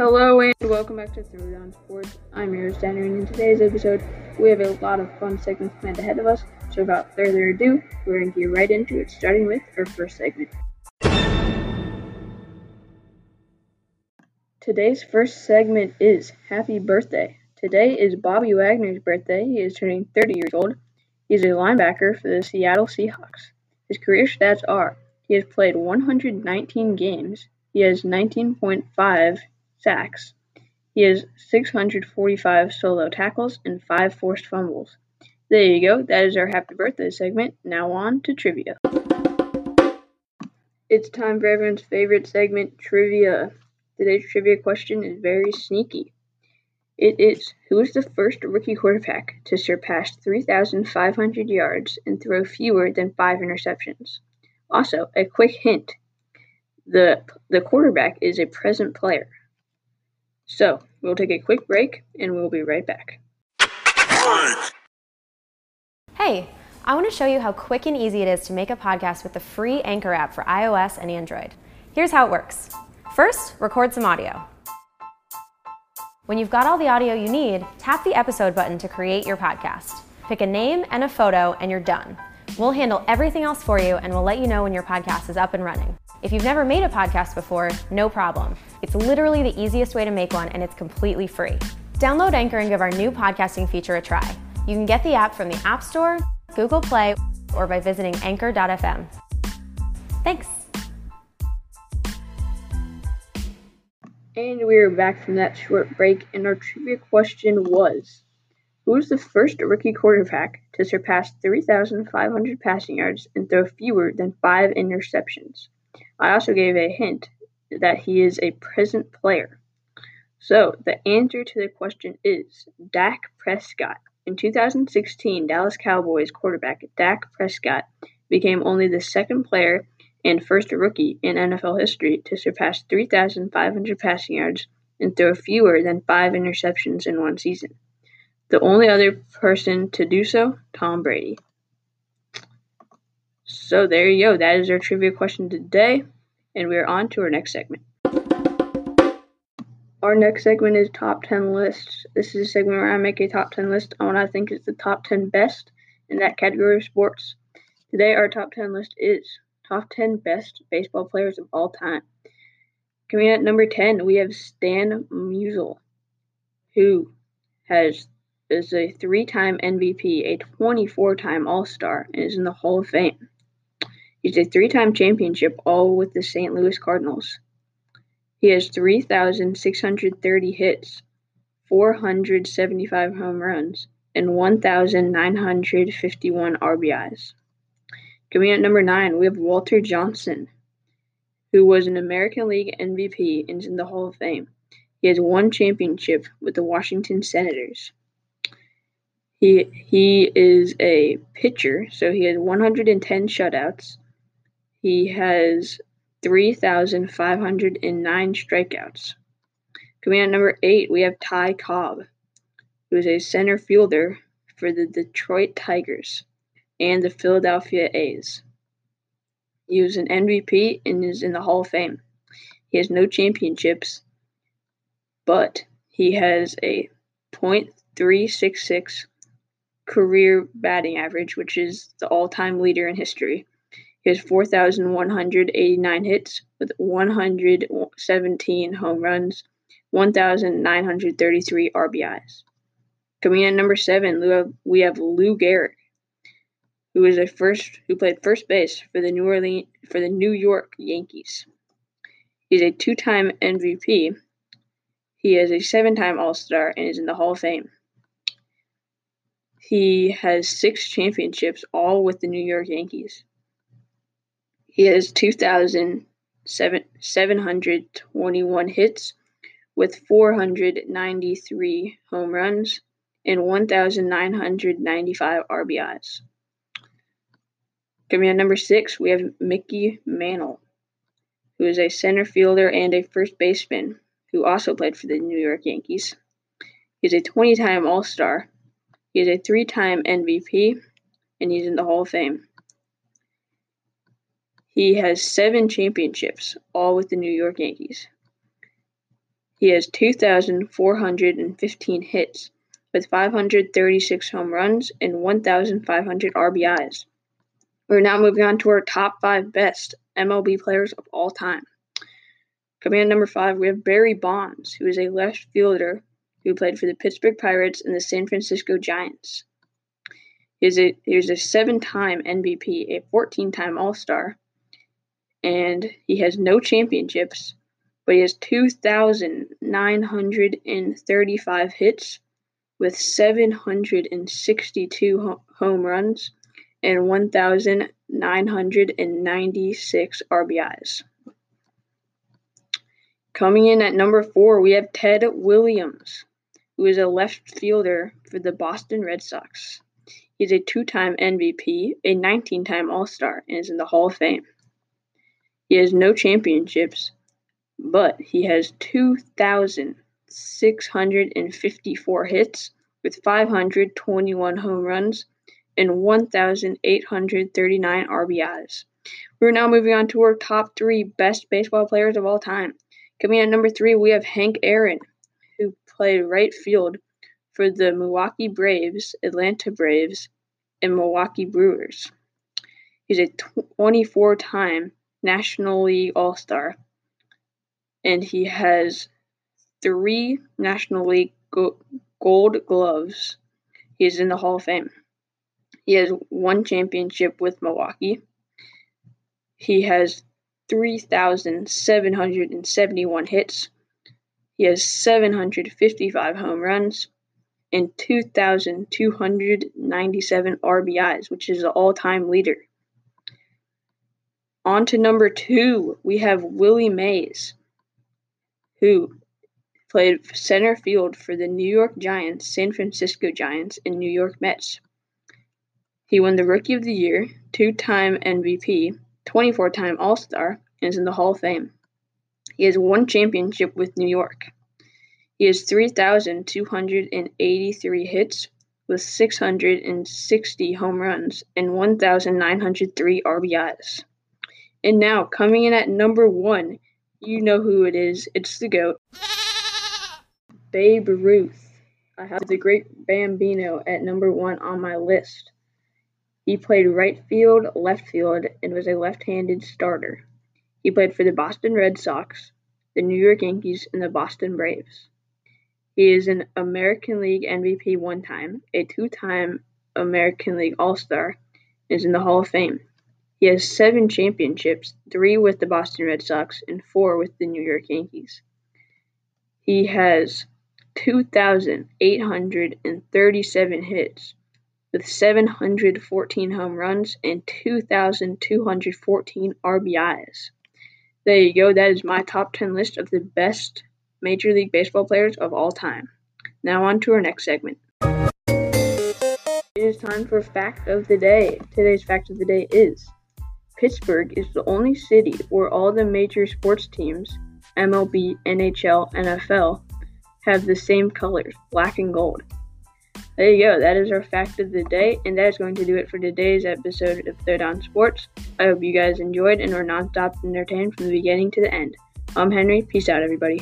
Hello and welcome back to Throwdown Sports. I'm yours, Danny, and in today's episode, we have a lot of fun segments planned ahead of us. So, without further ado, we're going to get right into it, starting with our first segment. Today's first segment is Happy Birthday. Today is Bobby Wagner's birthday. He is turning 30 years old. He is a linebacker for the Seattle Seahawks. His career stats are he has played 119 games, he has 19.5 sacks. He has 645 solo tackles and 5 forced fumbles. There you go. That is our happy birthday segment. Now on to trivia. It's time for everyone's favorite segment, trivia. Today's trivia question is very sneaky. It is Who is the first rookie quarterback to surpass 3,500 yards and throw fewer than five interceptions? Also, a quick hint the, the quarterback is a present player. So, we'll take a quick break and we'll be right back. Hey, I want to show you how quick and easy it is to make a podcast with the free Anchor app for iOS and Android. Here's how it works First, record some audio. When you've got all the audio you need, tap the episode button to create your podcast. Pick a name and a photo, and you're done. We'll handle everything else for you and we'll let you know when your podcast is up and running. If you've never made a podcast before, no problem. It's literally the easiest way to make one and it's completely free. Download Anchor and give our new podcasting feature a try. You can get the app from the App Store, Google Play, or by visiting anchor.fm. Thanks. And we are back from that short break, and our trivia question was Who was the first rookie quarterback to surpass 3,500 passing yards and throw fewer than five interceptions? I also gave a hint that he is a present player. So, the answer to the question is Dak Prescott. In 2016, Dallas Cowboys quarterback Dak Prescott became only the second player and first rookie in NFL history to surpass 3,500 passing yards and throw fewer than five interceptions in one season. The only other person to do so, Tom Brady. So there you go. That is our trivia question today, and we are on to our next segment. Our next segment is top 10 lists. This is a segment where I make a top 10 list on what I think is the top 10 best in that category of sports. Today, our top 10 list is top 10 best baseball players of all time. Coming at number 10, we have Stan Musial, who has is a three-time MVP, a 24-time All-Star, and is in the Hall of Fame. He's a three time championship, all with the St. Louis Cardinals. He has 3,630 hits, 475 home runs, and 1,951 RBIs. Coming at number nine, we have Walter Johnson, who was an American League MVP and is in the Hall of Fame. He has one championship with the Washington Senators. He he is a pitcher, so he has 110 shutouts, he has 3,509 strikeouts. Coming at number eight, we have Ty Cobb, who is a center fielder for the Detroit Tigers and the Philadelphia A's. He was an MVP and is in the Hall of Fame. He has no championships, but he has a .366 career batting average, which is the all-time leader in history. He has 4,189 hits with 117 home runs, 1,933 RBIs. Coming in at number seven, we have, Lou Gehrig, who is a first who played first base for the New Orleans for the New York Yankees. He's a two-time MVP. He is a seven-time All-Star and is in the Hall of Fame. He has six championships, all with the New York Yankees. He has 2,721 hits with 493 home runs and 1,995 RBIs. Coming at number six, we have Mickey Mantle, who is a center fielder and a first baseman who also played for the New York Yankees. He's a 20 time All Star. He is a three time MVP, and he's in the Hall of Fame. He has seven championships, all with the New York Yankees. He has 2,415 hits with 536 home runs and 1,500 RBIs. We're now moving on to our top five best MLB players of all time. In number five, we have Barry Bonds, who is a left fielder who played for the Pittsburgh Pirates and the San Francisco Giants. He is a, he is a seven time MVP, a 14 time All Star, and he has no championships, but he has 2,935 hits with 762 home runs and 1,996 RBIs. Coming in at number four, we have Ted Williams, who is a left fielder for the Boston Red Sox. He's a two time MVP, a 19 time All Star, and is in the Hall of Fame. He has no championships, but he has 2,654 hits with 521 home runs and 1,839 RBIs. We're now moving on to our top three best baseball players of all time. Coming in at number three, we have Hank Aaron, who played right field for the Milwaukee Braves, Atlanta Braves, and Milwaukee Brewers. He's a 24 time National League All Star, and he has three National League Gold Gloves. He is in the Hall of Fame. He has one championship with Milwaukee. He has 3,771 hits. He has 755 home runs and 2,297 RBIs, which is the all time leader. On to number two, we have Willie Mays, who played center field for the New York Giants, San Francisco Giants, and New York Mets. He won the Rookie of the Year, two time MVP, 24 time All Star, and is in the Hall of Fame. He has one championship with New York. He has 3,283 hits with 660 home runs and 1,903 RBIs. And now, coming in at number one, you know who it is. It's the GOAT. Babe Ruth. I have the great Bambino at number one on my list. He played right field, left field, and was a left handed starter. He played for the Boston Red Sox, the New York Yankees, and the Boston Braves. He is an American League MVP one time, a two time American League All Star, and is in the Hall of Fame. He has seven championships, three with the Boston Red Sox and four with the New York Yankees. He has 2,837 hits with 714 home runs and 2,214 RBIs. There you go. That is my top 10 list of the best Major League Baseball players of all time. Now, on to our next segment. It is time for Fact of the Day. Today's Fact of the Day is Pittsburgh is the only city where all the major sports teams, MLB, NHL, NFL, have the same colors, black and gold. There you go. That is our fact of the day, and that is going to do it for today's episode of Throwdown Sports. I hope you guys enjoyed and were nonstop entertained from the beginning to the end. I'm Henry. Peace out, everybody.